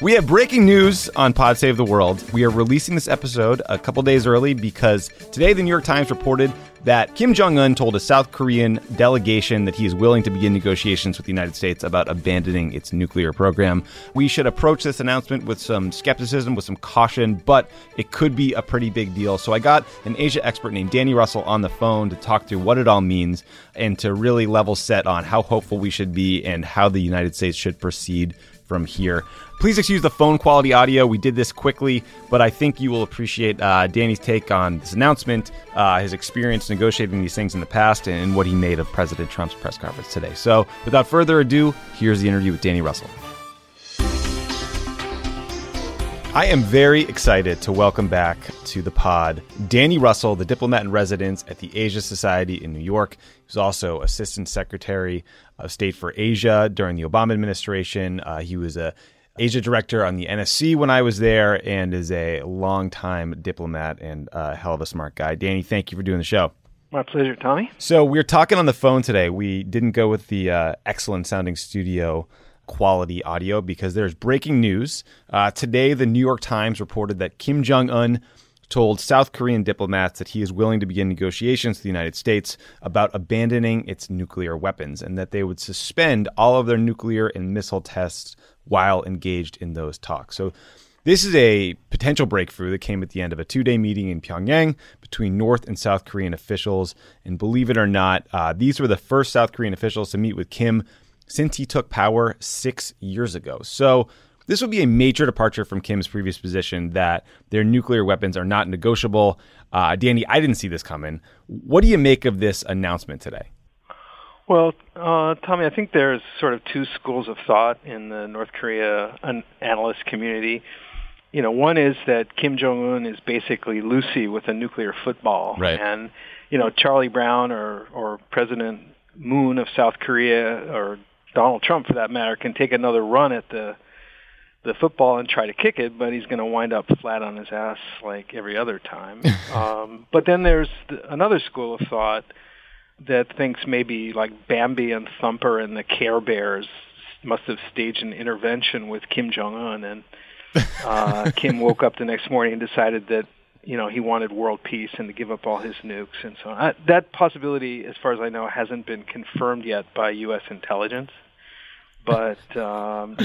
We have breaking news on Pod Save the World. We are releasing this episode a couple days early because today the New York Times reported that Kim Jong un told a South Korean delegation that he is willing to begin negotiations with the United States about abandoning its nuclear program. We should approach this announcement with some skepticism, with some caution, but it could be a pretty big deal. So I got an Asia expert named Danny Russel on the phone to talk through what it all means and to really level set on how hopeful we should be and how the United States should proceed from here. Please excuse the phone quality audio. We did this quickly, but I think you will appreciate uh, Danny's take on this announcement, uh, his experience negotiating these things in the past, and what he made of President Trump's press conference today. So, without further ado, here's the interview with Danny Russel. I am very excited to welcome back to the pod Danny Russel, the diplomat in residence at the Asia Society in New York. He was also Assistant Secretary of State for Asia during the Obama administration. Uh, he was a Asia director on the NSC when I was there, and is a longtime diplomat and a hell of a smart guy. Danny, thank you for doing the show. My pleasure, Tommy. So we are talking on the phone today. We didn't go with the uh, excellent sounding studio quality audio because there's breaking news. Uh, today, the New York Times reported that Kim Jong Un told South Korean diplomats that he is willing to begin negotiations with the United States about abandoning its nuclear weapons and that they would suspend all of their nuclear and missile tests while engaged in those talks. So, this is a potential breakthrough that came at the end of a two day meeting in Pyongyang between North and South Korean officials. And believe it or not, uh, these were the first South Korean officials to meet with Kim since he took power six years ago. So, this would be a major departure from Kim's previous position that their nuclear weapons are not negotiable. Uh, Danny, I didn't see this coming. What do you make of this announcement today? Well, uh, Tommy, I think there's sort of two schools of thought in the North Korea analyst community. You know, one is that Kim Jong Un is basically Lucy with a nuclear football, right. and you know Charlie Brown or or President Moon of South Korea or Donald Trump, for that matter, can take another run at the the football and try to kick it, but he's going to wind up flat on his ass like every other time. um, but then there's the, another school of thought that thinks maybe like Bambi and Thumper and the Care Bears must have staged an intervention with Kim Jong Un, and uh, Kim woke up the next morning and decided that you know he wanted world peace and to give up all his nukes and so on. Uh, that possibility, as far as I know, hasn't been confirmed yet by U.S. intelligence. But um,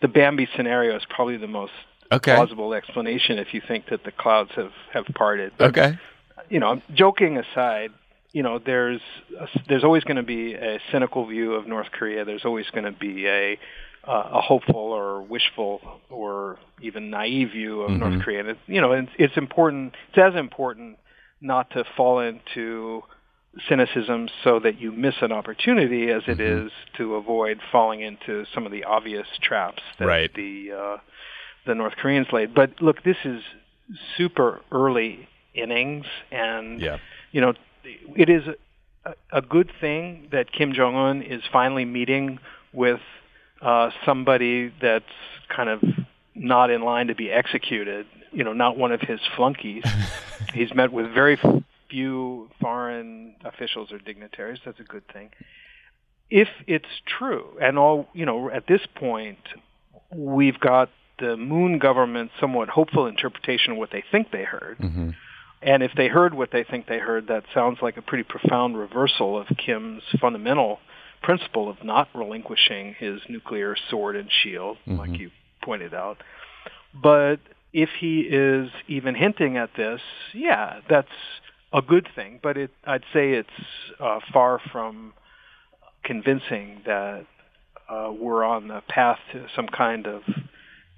the Bambi scenario is probably the most okay. plausible explanation if you think that the clouds have have parted. But, okay. You know, joking aside, you know, there's a, there's always going to be a cynical view of North Korea. There's always going to be a uh, a hopeful or wishful or even naive view of mm-hmm. North Korea. And it's, you know, it's, it's important. It's as important not to fall into cynicism so that you miss an opportunity as it mm-hmm. is to avoid falling into some of the obvious traps that right. the uh, the North Koreans laid. But look, this is super early innings, and yeah. you know, it is a, a good thing that Kim Jong Un is finally meeting with uh, somebody that's kind of not in line to be executed. You know, not one of his flunkies. He's met with very few foreign officials or dignitaries. That's a good thing. If it's true, and all you know, at this point, we've got the Moon government somewhat hopeful interpretation of what they think they heard. Mm-hmm. And if they heard what they think they heard, that sounds like a pretty profound reversal of Kim's fundamental principle of not relinquishing his nuclear sword and shield, mm-hmm. like you pointed out. But if he is even hinting at this, yeah, that's a good thing, but it, I'd say it's uh, far from convincing that uh, we're on the path to some kind of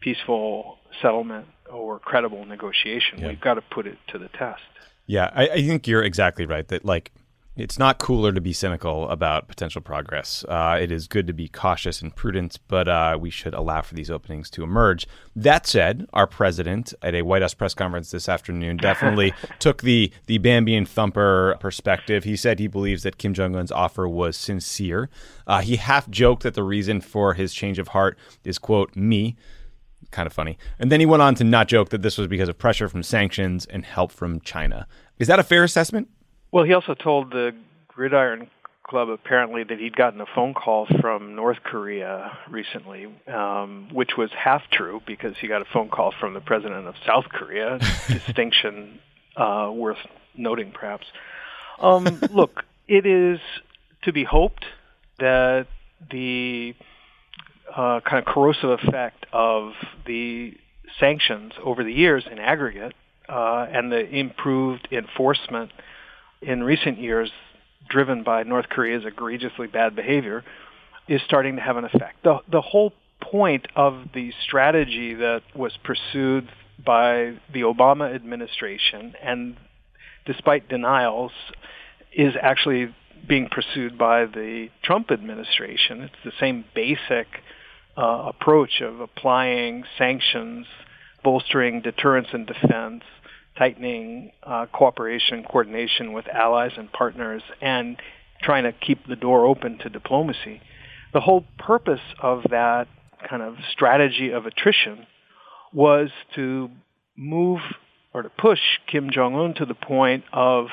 peaceful settlement or credible negotiation. Yeah. We've got to put it to the test. Yeah, I, I think you're exactly right. That like It's not cooler to be cynical about potential progress. Uh, it is good to be cautious and prudent, but uh, we should allow for these openings to emerge. That said, our president at a White House press conference this afternoon definitely took the the Bambi and Thumper perspective. He said he believes that Kim Jong Un's offer was sincere. Uh, he half joked that the reason for his change of heart is quote me kind of funny. And then he went on to not joke that this was because of pressure from sanctions and help from China. Is that a fair assessment? Well, he also told the Gridiron Club apparently that he'd gotten a phone call from North Korea recently, um, which was half true because he got a phone call from the president of South Korea. distinction uh, worth noting, perhaps. Um, look, it is to be hoped that the uh, kind of corrosive effect of the sanctions over the years in aggregate uh, and the improved enforcement in recent years, driven by North Korea's egregiously bad behavior, is starting to have an effect. The, the whole point of the strategy that was pursued by the Obama administration, and despite denials, is actually being pursued by the Trump administration. It's the same basic uh, approach of applying sanctions, bolstering deterrence and defense, tightening uh, cooperation, coordination with allies and partners, and trying to keep the door open to diplomacy. The whole purpose of that kind of strategy of attrition was to move or to push Kim Jong Un to the point of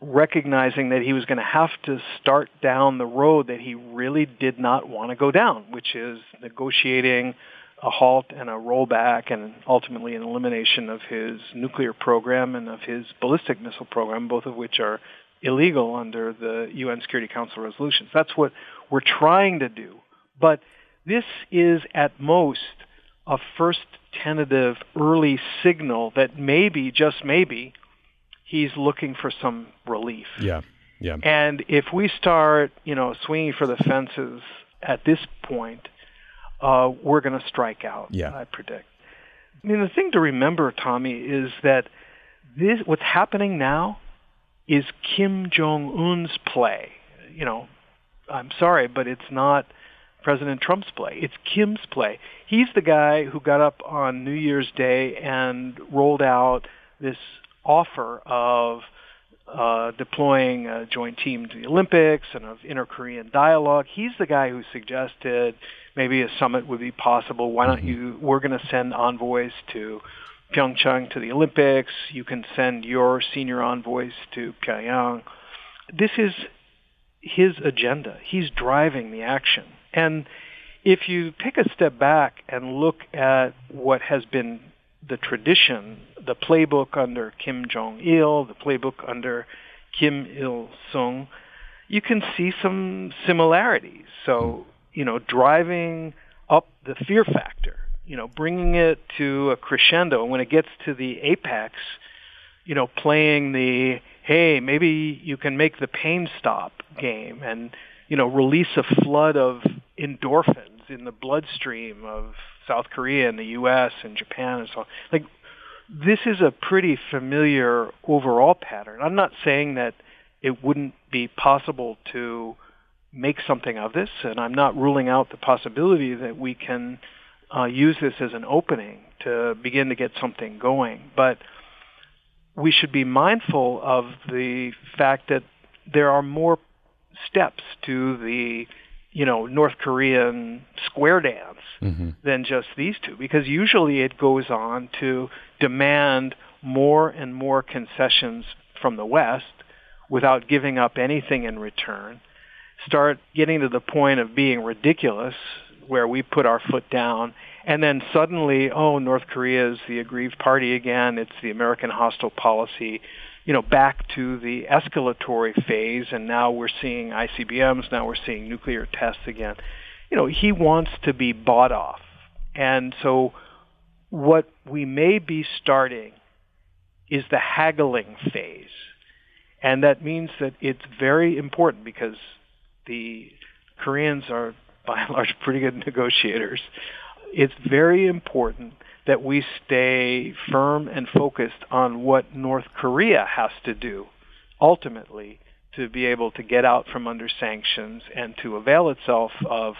recognizing that he was going to have to start down the road that he really did not want to go down, which is negotiating a halt and a rollback and ultimately an elimination of his nuclear program and of his ballistic missile program, both of which are illegal under the UN Security Council resolutions. That's what we're trying to do. But this is at most a first tentative early signal that maybe, just maybe, he's looking for some relief. Yeah. Yeah. And if we start, you know, swinging for the fences at this point, uh, we're going to strike out. Yeah. I predict. I mean, the thing to remember, Tommy, is that this what's happening now is Kim Jong Un's play. You know, I'm sorry, but it's not President Trump's play. It's Kim's play. He's the guy who got up on New Year's Day and rolled out this offer of uh, deploying a joint team to the Olympics and of inter-Korean dialogue. He's the guy who suggested maybe a summit would be possible. Why don't mm-hmm. you? We're going to send envoys to Pyeongchang to the Olympics. You can send your senior envoys to Pyongyang. This is his agenda. He's driving the action. And if you take a step back and look at what has been the tradition, the playbook under Kim Jong Il, the playbook under Kim Il Sung, you can see some similarities. So, you know, driving up the fear factor, you know, bringing it to a crescendo. And when it gets to the apex, you know, playing the, hey, maybe you can make the pain stop game and, you know, release a flood of endorphins in the bloodstream of South Korea and the U.S. and Japan and so on. Like, this is a pretty familiar overall pattern. I'm not saying that it wouldn't be possible to make something of this, and I'm not ruling out the possibility that we can uh, use this as an opening to begin to get something going. But we should be mindful of the fact that there are more steps to the you know North Korean square dance mm-hmm. than just these two because usually it goes on to demand more and more concessions from the West without giving up anything in return start getting to the point of being ridiculous where we put our foot down and then suddenly oh North Korea is the aggrieved party again it's the American hostile policy you know, back to the escalatory phase, and now we're seeing ICBMs, now we're seeing nuclear tests again. You know, he wants to be bought off. And so what we may be starting is the haggling phase. And that means that it's very important because the Koreans are, by and large, pretty good negotiators. It's very important that we stay firm and focused on what North Korea has to do ultimately to be able to get out from under sanctions and to avail itself of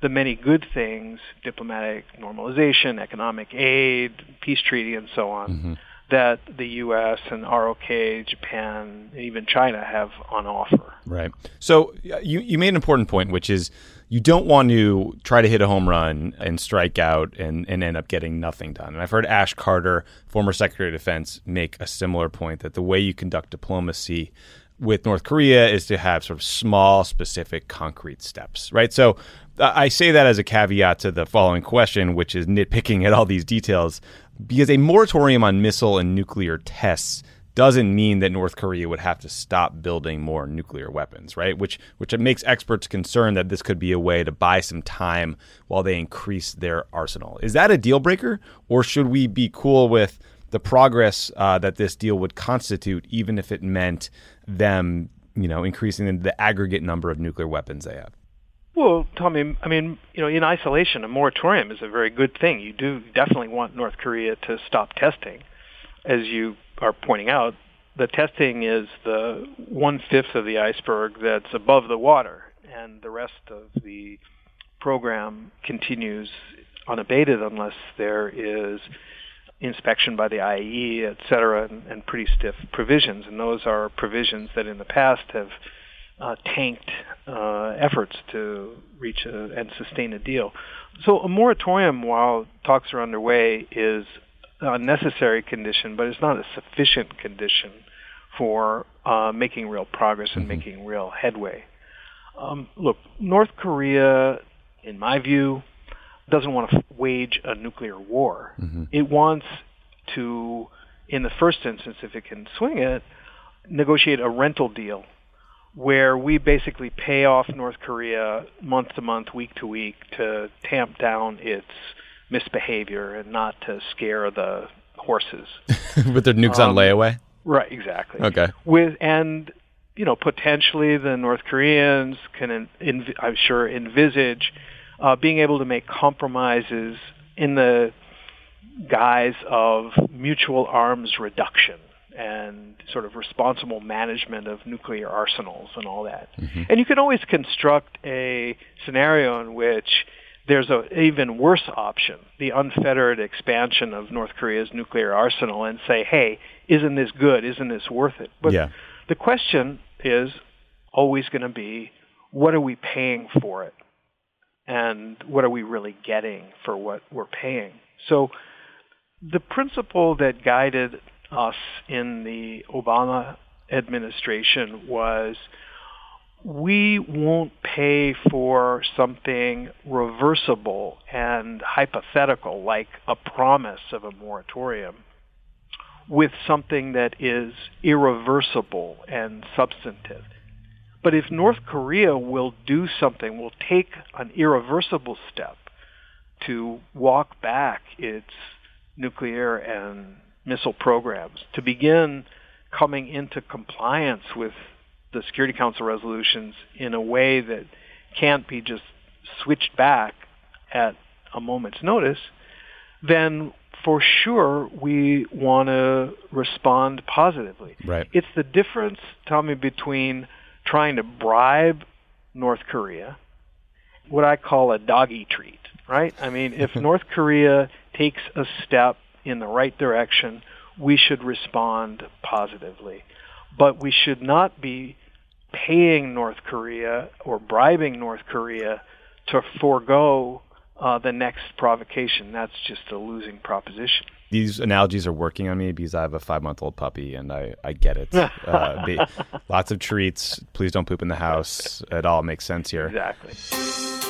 the many good things, diplomatic normalization, economic aid, peace treaty, and so on, mm-hmm. that the U.S. and ROK, Japan, and even China have on offer. Right. So you, you made an important point, which is you don't want to try to hit a home run and strike out and, and end up getting nothing done. And I've heard Ash Carter, former Secretary of Defense, make a similar point that the way you conduct diplomacy with North Korea is to have sort of small, specific, concrete steps, right? So uh, I say that as a caveat to the following question, which is nitpicking at all these details, because a moratorium on missile and nuclear tests doesn't mean that North Korea would have to stop building more nuclear weapons, right? Which which makes experts concerned that this could be a way to buy some time while they increase their arsenal. Is that a deal breaker, or should we be cool with the progress uh, that this deal would constitute, even if it meant them, you know, increasing the aggregate number of nuclear weapons they have? Well, Tommy, I mean, you know, in isolation, a moratorium is a very good thing. You do definitely want North Korea to stop testing. As you are pointing out, the testing is the one-fifth of the iceberg that's above the water, and the rest of the program continues unabated unless there is inspection by the IAEA, et cetera, and, and pretty stiff provisions. And those are provisions that in the past have uh, tanked uh, efforts to reach a, and sustain a deal. So a moratorium, while talks are underway, is a necessary condition, but it's not a sufficient condition for uh, making real progress and mm-hmm. making real headway. Um, look, North Korea, in my view, doesn't want to wage a nuclear war. Mm-hmm. It wants to, in the first instance, if it can swing it, negotiate a rental deal where we basically pay off North Korea month to month, week to week to tamp down its misbehavior and not to scare the horses. With their nukes um, on layaway? Right, exactly. Okay. With and you know potentially the North Koreans can, I'm sure, envisage uh, being able to make compromises in the guise of mutual arms reduction and sort of responsible management of nuclear arsenals and all that. Mm-hmm. And you can always construct a scenario in which there's an even worse option, the unfettered expansion of North Korea's nuclear arsenal and say, hey, isn't this good? Isn't this worth it? But yeah. the question is always going to be, what are we paying for it? And what are we really getting for what we're paying? So the principle that guided us in the Obama administration was we won't pay for something reversible and hypothetical like a promise of a moratorium with something that is irreversible and substantive. But if North Korea will do something, will take an irreversible step to walk back its nuclear and missile programs to begin coming into compliance with the Security Council resolutions in a way that can't be just switched back at a moment's notice, then for sure we want to respond positively. Right. It's the difference, Tommy, between trying to bribe North Korea, what I call a doggy treat, right? I mean, if North Korea takes a step in the right direction, we should respond positively. But we should not be paying North Korea or bribing North Korea to forego uh, the next provocation. That's just a losing proposition. These analogies are working on me because I have a five month old puppy and I, I get it. Uh, be, lots of treats. Please don't poop in the house. It all makes sense here. Exactly.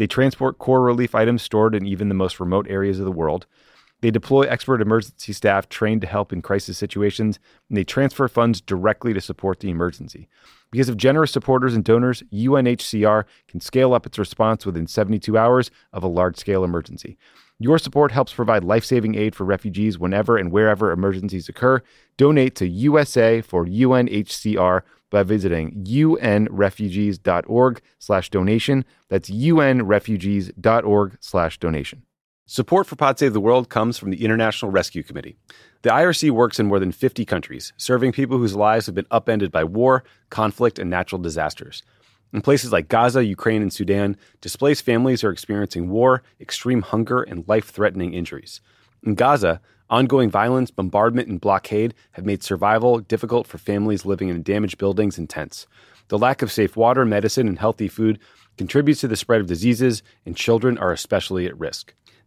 They transport core relief items stored in even the most remote areas of the world. They deploy expert emergency staff trained to help in crisis situations, and they transfer funds directly to support the emergency. Because of generous supporters and donors, UNHCR can scale up its response within 72 hours of a large scale emergency. Your support helps provide life saving aid for refugees whenever and wherever emergencies occur. Donate to USA for UNHCR by visiting unrefugees.org slash donation. That's unrefugees.org slash donation. Support for Pod Save the World comes from the International Rescue Committee. The IRC works in more than 50 countries, serving people whose lives have been upended by war, conflict, and natural disasters. In places like Gaza, Ukraine, and Sudan, displaced families are experiencing war, extreme hunger, and life threatening injuries. In Gaza, ongoing violence, bombardment, and blockade have made survival difficult for families living in damaged buildings and tents. The lack of safe water, medicine, and healthy food contributes to the spread of diseases, and children are especially at risk.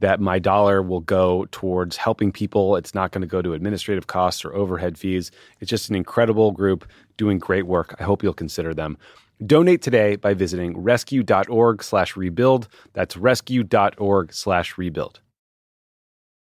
that my dollar will go towards helping people. It's not going to go to administrative costs or overhead fees. It's just an incredible group doing great work. I hope you'll consider them. Donate today by visiting rescue.org slash rebuild. That's rescue.org slash rebuild.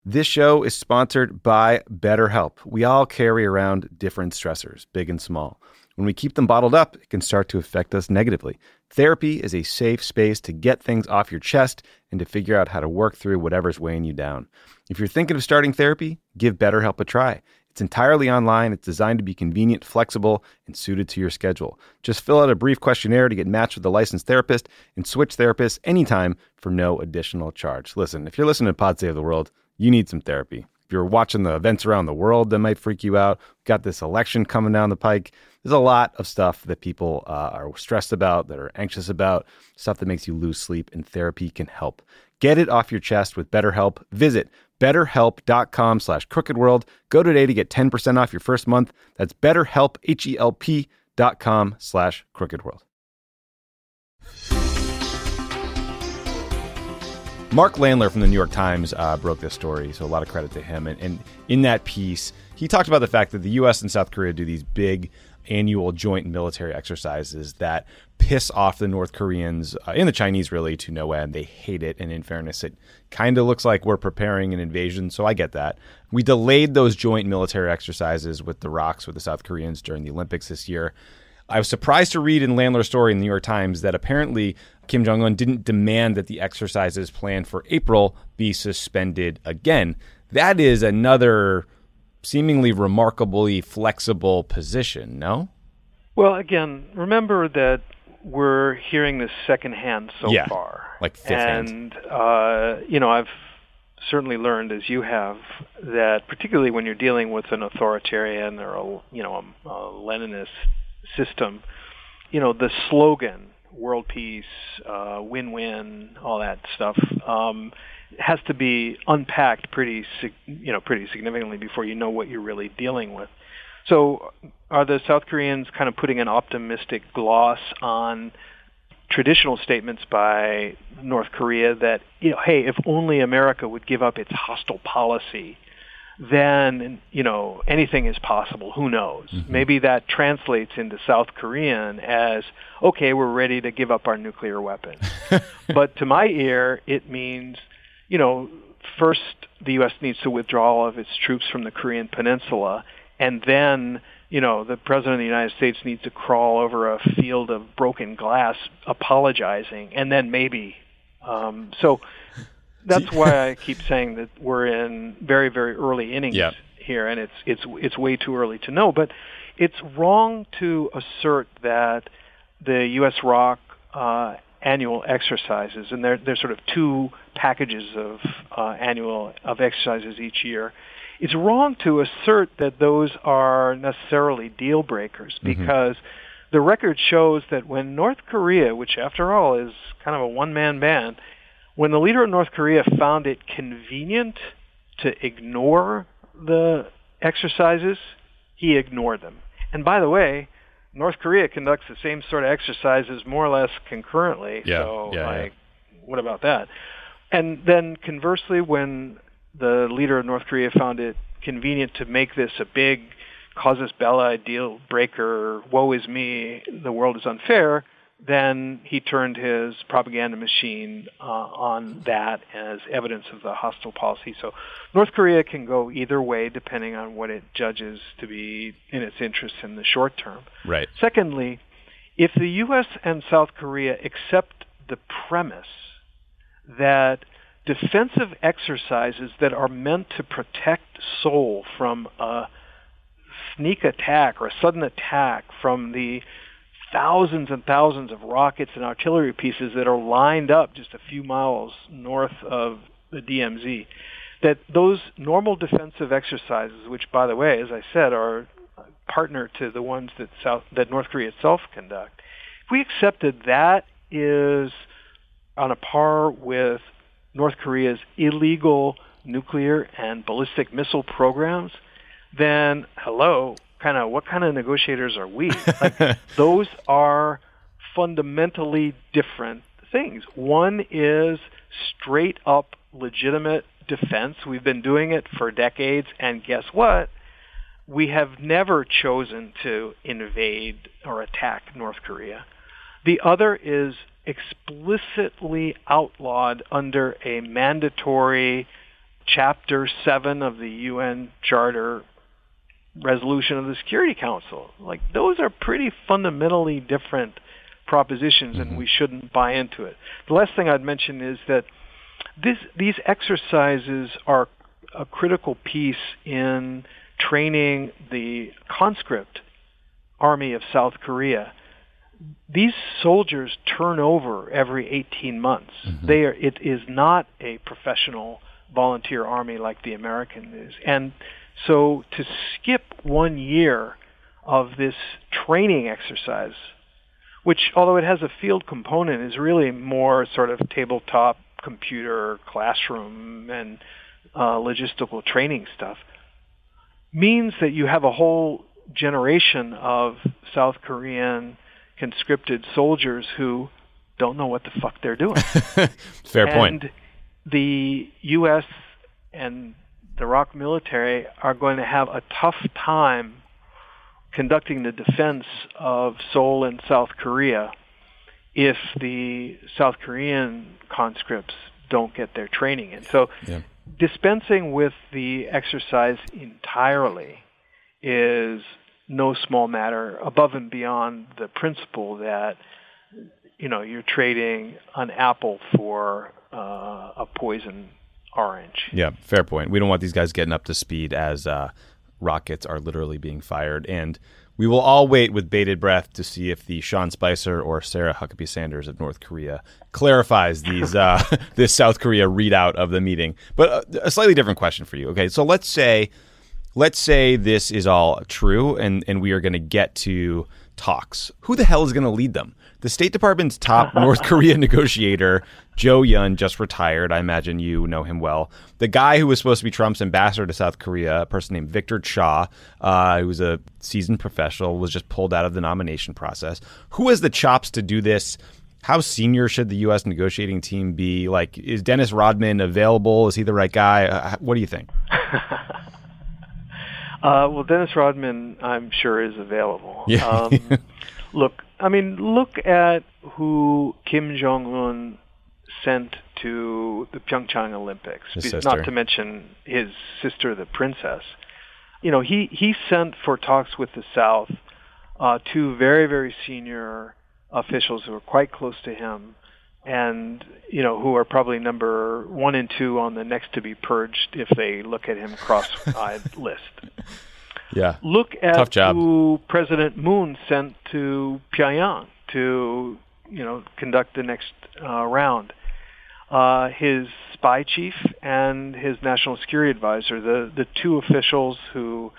This show is sponsored by BetterHelp. We all carry around different stressors, big and small. When we keep them bottled up, it can start to affect us negatively. Therapy is a safe space to get things off your chest and to figure out how to work through whatever's weighing you down. If you're thinking of starting therapy, give BetterHelp a try. It's entirely online, it's designed to be convenient, flexible, and suited to your schedule. Just fill out a brief questionnaire to get matched with a licensed therapist and switch therapists anytime for no additional charge. Listen, if you're listening to Pod Save the World, you need some therapy. If you're watching the events around the world that might freak you out, got this election coming down the pike. There's a lot of stuff that people uh, are stressed about, that are anxious about, stuff that makes you lose sleep, and therapy can help. Get it off your chest with BetterHelp. Visit betterhelp.com slash crookedworld. Go today to get 10% off your first month. That's betterhelp, H-E-L-P dot com slash crookedworld. Mark Landler from the New York Times uh, broke this story, so a lot of credit to him. And, and in that piece, he talked about the fact that the U.S. and South Korea do these big annual joint military exercises that piss off the North Koreans uh, and the Chinese really to no end. They hate it. And in fairness, it kind of looks like we're preparing an invasion. So I get that. We delayed those joint military exercises with the rocks with the South Koreans during the Olympics this year. I was surprised to read in Landler's story in the New York Times that apparently Kim Jong un didn't demand that the exercises planned for April be suspended again. That is another seemingly remarkably flexible position, no? Well, again, remember that we're hearing this secondhand so yeah, far. Like fifth and, uh, you know, I've certainly learned, as you have, that particularly when you're dealing with an authoritarian or, a, you know, a, a Leninist system, you know, the slogan, world peace, uh, win-win, all that stuff, um, has to be unpacked pretty, you know, pretty significantly before you know what you're really dealing with. So, are the South Koreans kind of putting an optimistic gloss on traditional statements by North Korea that, you know, hey, if only America would give up its hostile policy, then, you know, anything is possible. Who knows? Mm-hmm. Maybe that translates into South Korean as, okay, we're ready to give up our nuclear weapons. but to my ear, it means you know, first the U.S. needs to withdraw all of its troops from the Korean Peninsula, and then you know the president of the United States needs to crawl over a field of broken glass, apologizing, and then maybe. Um, so that's why I keep saying that we're in very very early innings yeah. here, and it's it's it's way too early to know. But it's wrong to assert that the U.S. ROK uh, annual exercises, and there there's sort of two packages of uh, annual of exercises each year. It's wrong to assert that those are necessarily deal breakers mm-hmm. because mm-hmm. the record shows that when North Korea, which after all is kind of a one man band, when the leader of North Korea found it convenient to ignore the exercises, he ignored them. And by the way, North Korea conducts the same sort of exercises more or less concurrently. Yeah, so, yeah, like, what about that? And then conversely, when the leader of North Korea found it convenient to make this a big casus belli deal breaker, woe is me, the world is unfair, then he turned his propaganda machine uh, on that as evidence of the hostile policy. So North Korea can go either way depending on what it judges to be in its interest in the short term. Right. Secondly, if the U.S. and South Korea accept the premise that defensive exercises that are meant to protect Seoul from a sneak attack or a sudden attack from the thousands and thousands of rockets and artillery pieces that are lined up just a few miles north of the DMZ, that those normal defensive exercises, which by the way, as I said, are partner to the ones that South that North Korea itself conduct, if we accepted that is on a par with North Korea's illegal nuclear and ballistic missile programs, then hello, kind of what kind of negotiators are we? Like those are fundamentally different things. One is straight up legitimate defense. We've been doing it for decades and guess what? We have never chosen to invade or attack North Korea. The other is explicitly outlawed under a mandatory Chapter 7 of the UN Charter resolution of the Security Council. Like those are pretty fundamentally different propositions Mm-hmm. and we shouldn't buy into it. The last thing I'd mention is that this, these exercises are a critical piece in training the conscript army of South Korea these soldiers turn over every 18 months. They are, it is not a professional volunteer army like the American is. And so to skip one year of this training exercise, which although it has a field component is really more sort of tabletop computer classroom and uh, logistical training stuff, means that you have a whole generation of South Korean conscripted soldiers who don't know what the fuck they're doing. Fair point. And the U.S. and the ROK military are going to have a tough time conducting the defense of Seoul and South Korea if the South Korean conscripts don't get their training in. So Yeah. dispensing with the exercise entirely is no small matter above and beyond the principle that you know you're trading an apple for uh, a poison orange. Yeah, fair point. We don't want these guys getting up to speed as uh, rockets are literally being fired. And we will all wait with bated breath to see if the Sean Spicer or Sarah Huckabee Sanders of North Korea clarifies these uh, this South Korea readout of the meeting. But uh, a slightly different question for you. Okay, so let's say let's say this is all true and, and we are going to get to talks. Who the hell is going to lead them? The State Department's top North Korea negotiator, Joe Yun, just retired. I imagine you know him well. The guy who was supposed to be Trump's ambassador to South Korea, a person named Victor Cha, uh, who was a seasoned professional, was just pulled out of the nomination process. Who has the chops to do this? How senior should the U.S. negotiating team be? Like, is Dennis Rodman available? Is he the right guy? Uh, what do you think? Uh, well, Dennis Rodman, I'm sure, is available. Yeah. Um, look, I mean, look at who Kim Jong Un sent to the Pyeongchang Olympics. Not to mention his sister, the princess. You know, he he sent for talks with the South uh, two very very senior officials who are quite close to him, and you know who are probably number one and two on the next to be purged if they look at him cross-eyed list Yeah. look at who President Moon sent to Pyongyang to, you know, conduct the next uh, round. Uh, his spy chief and his national security advisor, the the two officials who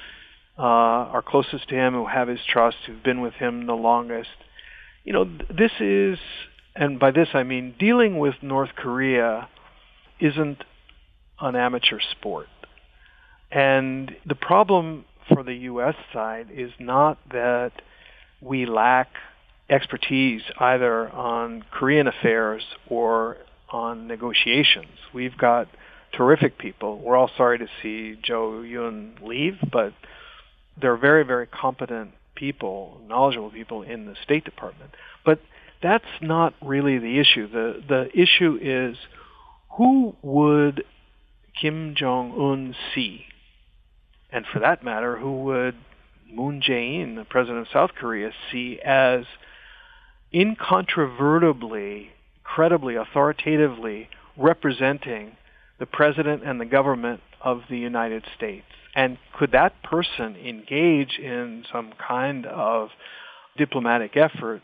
uh, are closest to him, who have his trust, who've been with him the longest. You know, this is, and by this I mean dealing with North Korea isn't an amateur sport. And the problem for the U.S. side is not that we lack expertise either on Korean affairs or on negotiations. We've got terrific people. We're all sorry to see Joe Yun leave, but they're very, very competent people, knowledgeable people in the State Department. But that's not really the issue. The the issue is who would Kim Jong Un see, and for that matter, who would Moon Jae-in, the president of South Korea, see as incontrovertibly, credibly, authoritatively representing the president and the government of the United States. And could that person engage in some kind of diplomatic effort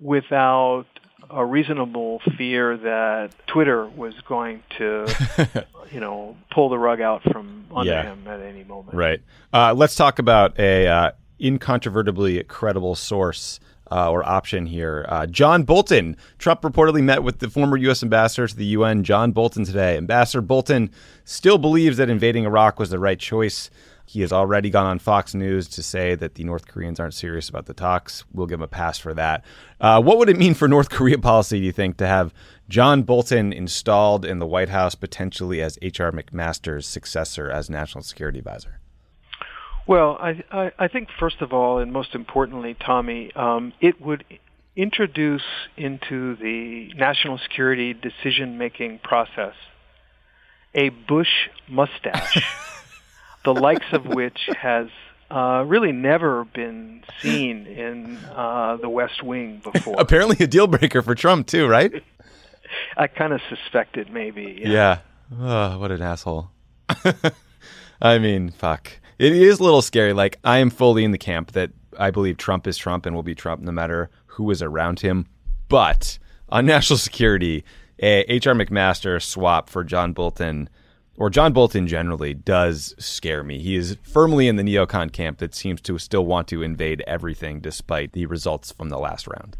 without a reasonable fear that Twitter was going to, you know, pull the rug out from under yeah. him at any moment. Right. Uh, let's talk about a uh, incontrovertibly credible source. Uh, or option here. Uh, John Bolton. Trump reportedly met with the former U.S. ambassador to the UN, John Bolton, today. Ambassador Bolton still believes that invading Iraq was the right choice. He has already gone on Fox News to say that the North Koreans aren't serious about the talks. We'll give him a pass for that. Uh, what would it mean for North Korea policy, do you think, to have John Bolton installed in the White House potentially as H.R. McMaster's successor as National Security Advisor? Well, I, I, I think first of all, and most importantly, Tommy, um, it would introduce into the national security decision-making process a Bush mustache. the likes of which has uh, really never been seen in uh, the West Wing before. Apparently, a deal breaker for Trump too, right? I kind of suspected maybe. Yeah. yeah. Oh, what an asshole. I mean, fuck. It is a little scary. Like I am fully in the camp that I believe Trump is Trump and will be Trump no matter who is around him. But on national security, a H.R. McMaster swap for John Bolton or John Bolton generally does scare me. He is firmly in the neocon camp that seems to still want to invade everything despite the results from the last round.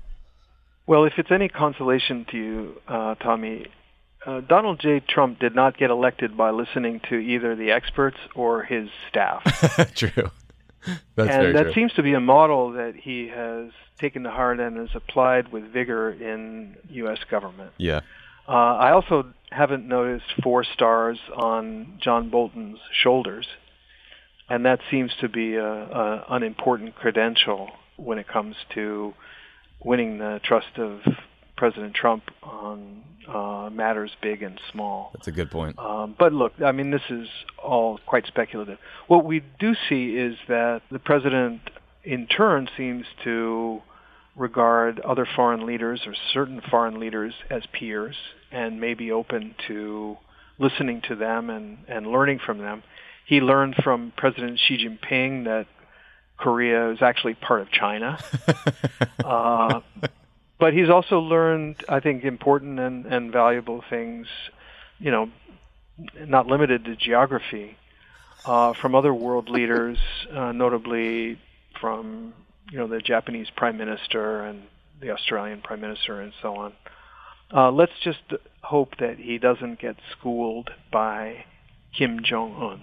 Well, if it's any consolation to you, uh, Tommy, uh, Donald J. Trump did not get elected by listening to either the experts or his staff. true. That's and that true. seems to be a model that he has taken to heart and has applied with vigor in U.S. government. Yeah. Uh, I also haven't noticed four stars on John Bolton's shoulders, and that seems to be an important credential when it comes to winning the trust of President Trump on uh, matters big and small. That's a good point. Um, but look, I mean, this is all quite speculative. What we do see is that the president, in turn, seems to regard other foreign leaders or certain foreign leaders as peers and may be open to listening to them and, and learning from them. He learned from President Xi Jinping that Korea is actually part of China. uh, but he's also learned, I think, important and, and valuable things, you know, not limited to geography, uh, from other world leaders, uh, notably from you know the Japanese prime minister and the Australian prime minister and so on. Uh, let's just hope that he doesn't get schooled by Kim Jong Un.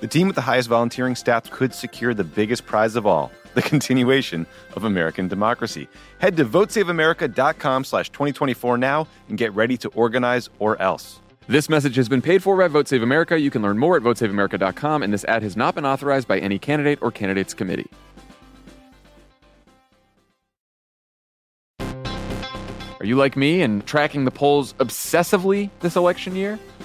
The team with the highest volunteering stats could secure the biggest prize of all the continuation of American democracy. Head to votesaveamerica.com slash 2024 now and get ready to organize or else. This message has been paid for by Vote Save America. You can learn more at votesaveamerica.com, and this ad has not been authorized by any candidate or candidates committee. Are you like me and tracking the polls obsessively this election year?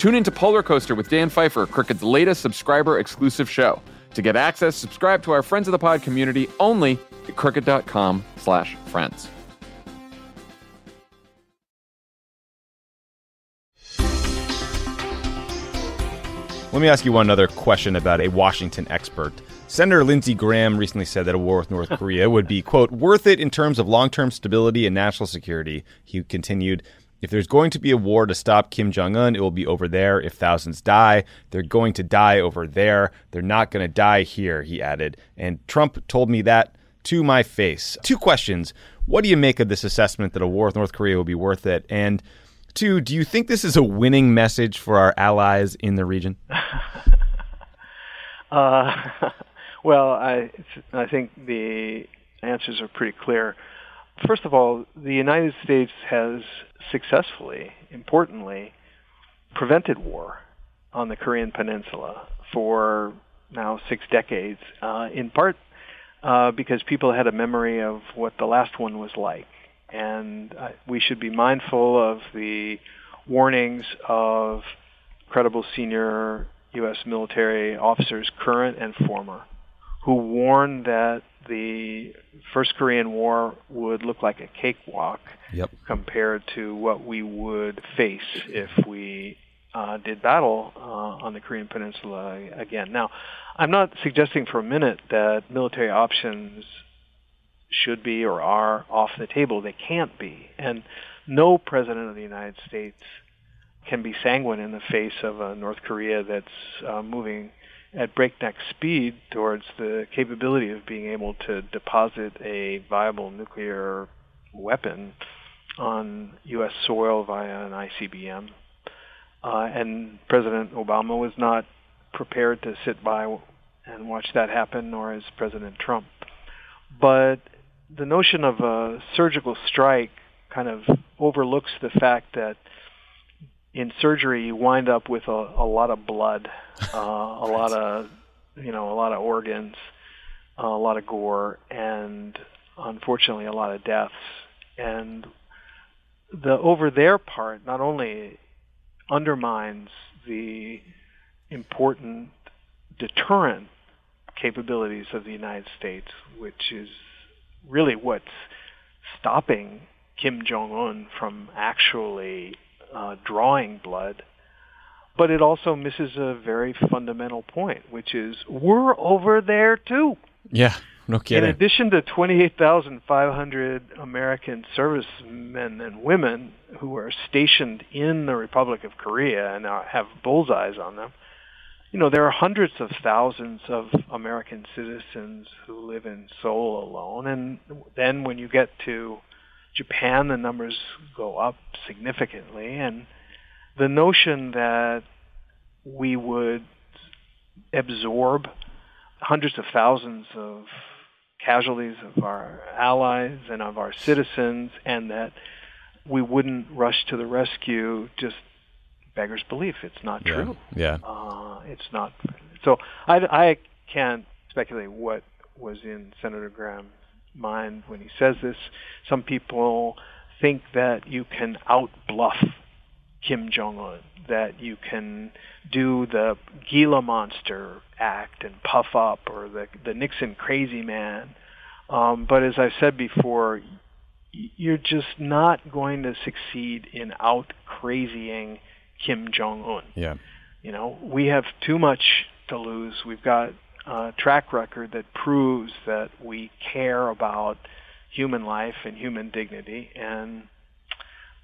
Tune into Polar Coaster with Dan Pfeiffer, Crooked's latest subscriber exclusive show. To get access, subscribe to our Friends of the Pod community only at crooked.com slash friends. Let me ask you one other question about a Washington expert. Senator Lindsey Graham recently said that a war with North Korea would be, quote, worth it in terms of long term stability and national security. He continued, if there's going to be a war to stop Kim Jong un, it will be over there. If thousands die, they're going to die over there. They're not going to die here, he added. And Trump told me that to my face. Two questions. What do you make of this assessment that a war with North Korea will be worth it? And two, do you think this is a winning message for our allies in the region? uh, well, I I think the answers are pretty clear. First of all, the United States has successfully, importantly, prevented war on the Korean Peninsula for now six decades, uh, in part uh, because people had a memory of what the last one was like. And uh, we should be mindful of the warnings of credible senior U.S. military officers, current and former, who warned that the First Korean War would look like a cakewalk yep. compared to what we would face if we uh, did battle uh, on the Korean Peninsula again. Now, I'm not suggesting for a minute that military options should be or are off the table. They can't be. And no president of the United States can be sanguine in the face of a North Korea that's uh, moving at breakneck speed towards the capability of being able to deposit a viable nuclear weapon on U.S. soil via an ICBM. Uh, and President Obama was not prepared to sit by and watch that happen, nor is President Trump. But the notion of a surgical strike kind of overlooks the fact that in surgery you wind up with a, a lot of blood, uh, a lot of you know a lot of organs, uh, a lot of gore, and unfortunately a lot of deaths. And the over there part not only undermines the important deterrent capabilities of the United States, which is really what's stopping Kim Jong Un from actually uh, drawing blood. But it also misses a very fundamental point, which is we're over there too. Yeah, no kidding. In addition to 28,500 American servicemen and women who are stationed in the Republic of Korea and have bullseyes on them, you know, there are hundreds of thousands of American citizens who live in Seoul alone. And then when you get to Japan, the numbers go up significantly. And the notion that we would absorb hundreds of thousands of casualties of our allies and of our citizens and that we wouldn't rush to the rescue just beggars belief. It's not yeah. true. Yeah. Uh, it's not. So I, I can't speculate what was in Senator Graham's mind when he says this. Some people think that you can outbluff Kim Jong Un, that you can do the Gila monster act and puff up, or the the Nixon crazy man. Um, but as I've said before, you're just not going to succeed in out crazying Kim Jong Un. Yeah. You know, we have too much to lose. We've got uh, track record that proves that we care about human life and human dignity, and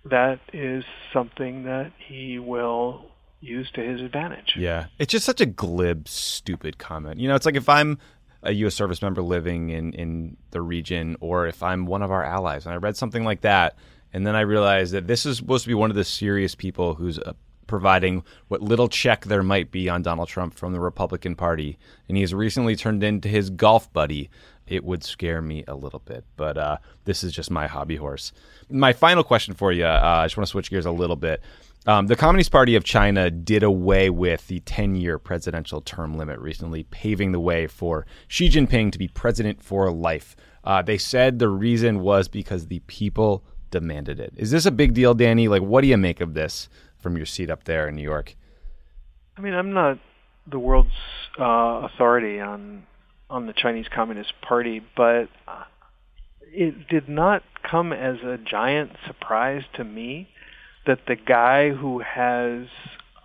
that is something that he will use to his advantage. Yeah. It's just such a glib, stupid comment. You know, it's like if I'm a U.S. service member living in, in the region, or if I'm one of our allies and I read something like that, and then I realized that this is supposed to be one of the serious people who's uh, providing what little check there might be on Donald Trump from the Republican Party, and he has recently turned into his golf buddy. It would scare me a little bit, but uh, this is just my hobby horse. My final question for you uh, I just want to switch gears a little bit. Um, the Communist Party of China did away with the 10 year presidential term limit recently, paving the way for Xi Jinping to be president for life. Uh, they said the reason was because the people demanded it. Is this a big deal, Danny? Like, what do you make of this from your seat up there in New York? I mean, I'm not the world's uh, authority on on the Chinese Communist Party, but it did not come as a giant surprise to me that the guy who has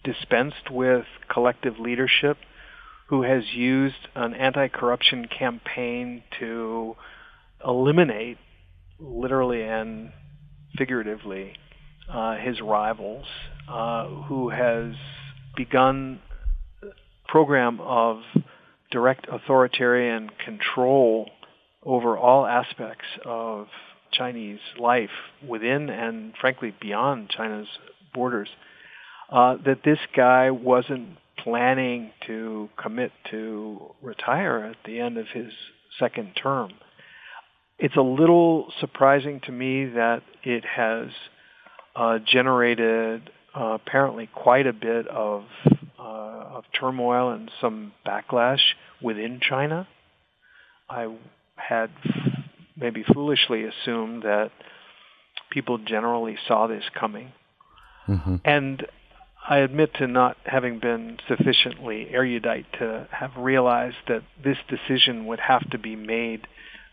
dispensed with collective leadership, who has used an anti-corruption campaign to eliminate, literally and figuratively, uh, his rivals, uh, who has begun program of direct authoritarian control over all aspects of Chinese life within and frankly beyond China's borders, uh, that this guy wasn't planning to commit to retire at the end of his second term. It's a little surprising to me that it has uh, generated uh, apparently quite a bit of uh, of turmoil and some backlash within China. I had maybe foolishly assumed that people generally saw this coming. Mm-hmm. And I admit to not having been sufficiently erudite to have realized that this decision would have to be made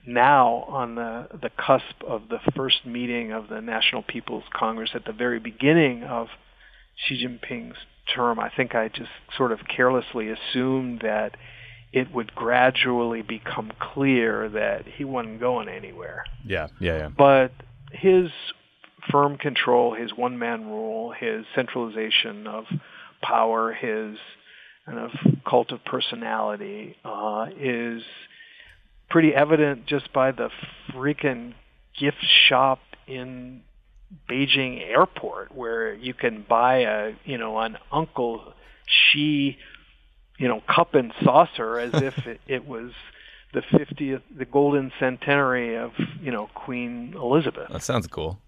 now on the, the cusp of the first meeting of the National People's Congress at the very beginning of Xi Jinping's term. I think I just sort of carelessly assumed that it would gradually become clear that he wasn't going anywhere. Yeah, yeah, yeah. But his firm control, his one man rule, his centralization of power, his kind of cult of personality uh, is pretty evident just by the freaking gift shop in Beijing airport where you can buy a, you know, an Uncle Xi you know, cup and saucer as if it, it was the 50th, the golden centenary of, you know, Queen Elizabeth. That sounds cool.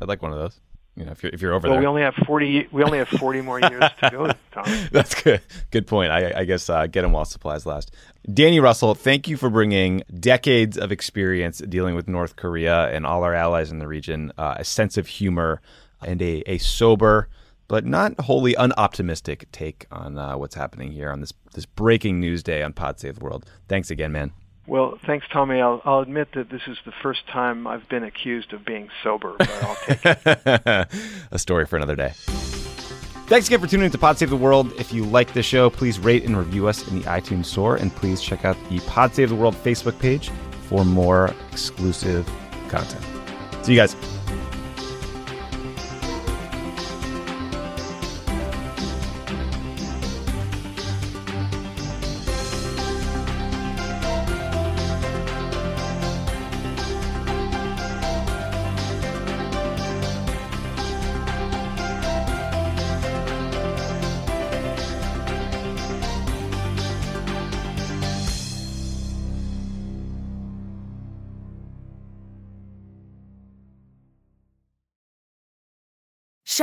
I'd like one of those. You know, if you're if you're over well, there. we only have forty. We only have forty more years to go, Tom. That's good. Good point. I, I guess uh, get them while supplies last. Danny Russel, thank you for bringing decades of experience dealing with North Korea and all our allies in the region, uh, a sense of humor, and a, a sober but not wholly unoptimistic take on uh, what's happening here on this this breaking news day on Pod Save the World. Thanks again, man. Well, thanks, Tommy. I'll, I'll admit that this is the first time I've been accused of being sober, but I'll take it. A story for another day. Thanks again for tuning in to Pod Save the World. If you like the show, please rate and review us in the iTunes Store, and please check out the Pod Save the World Facebook page for more exclusive content. See you guys.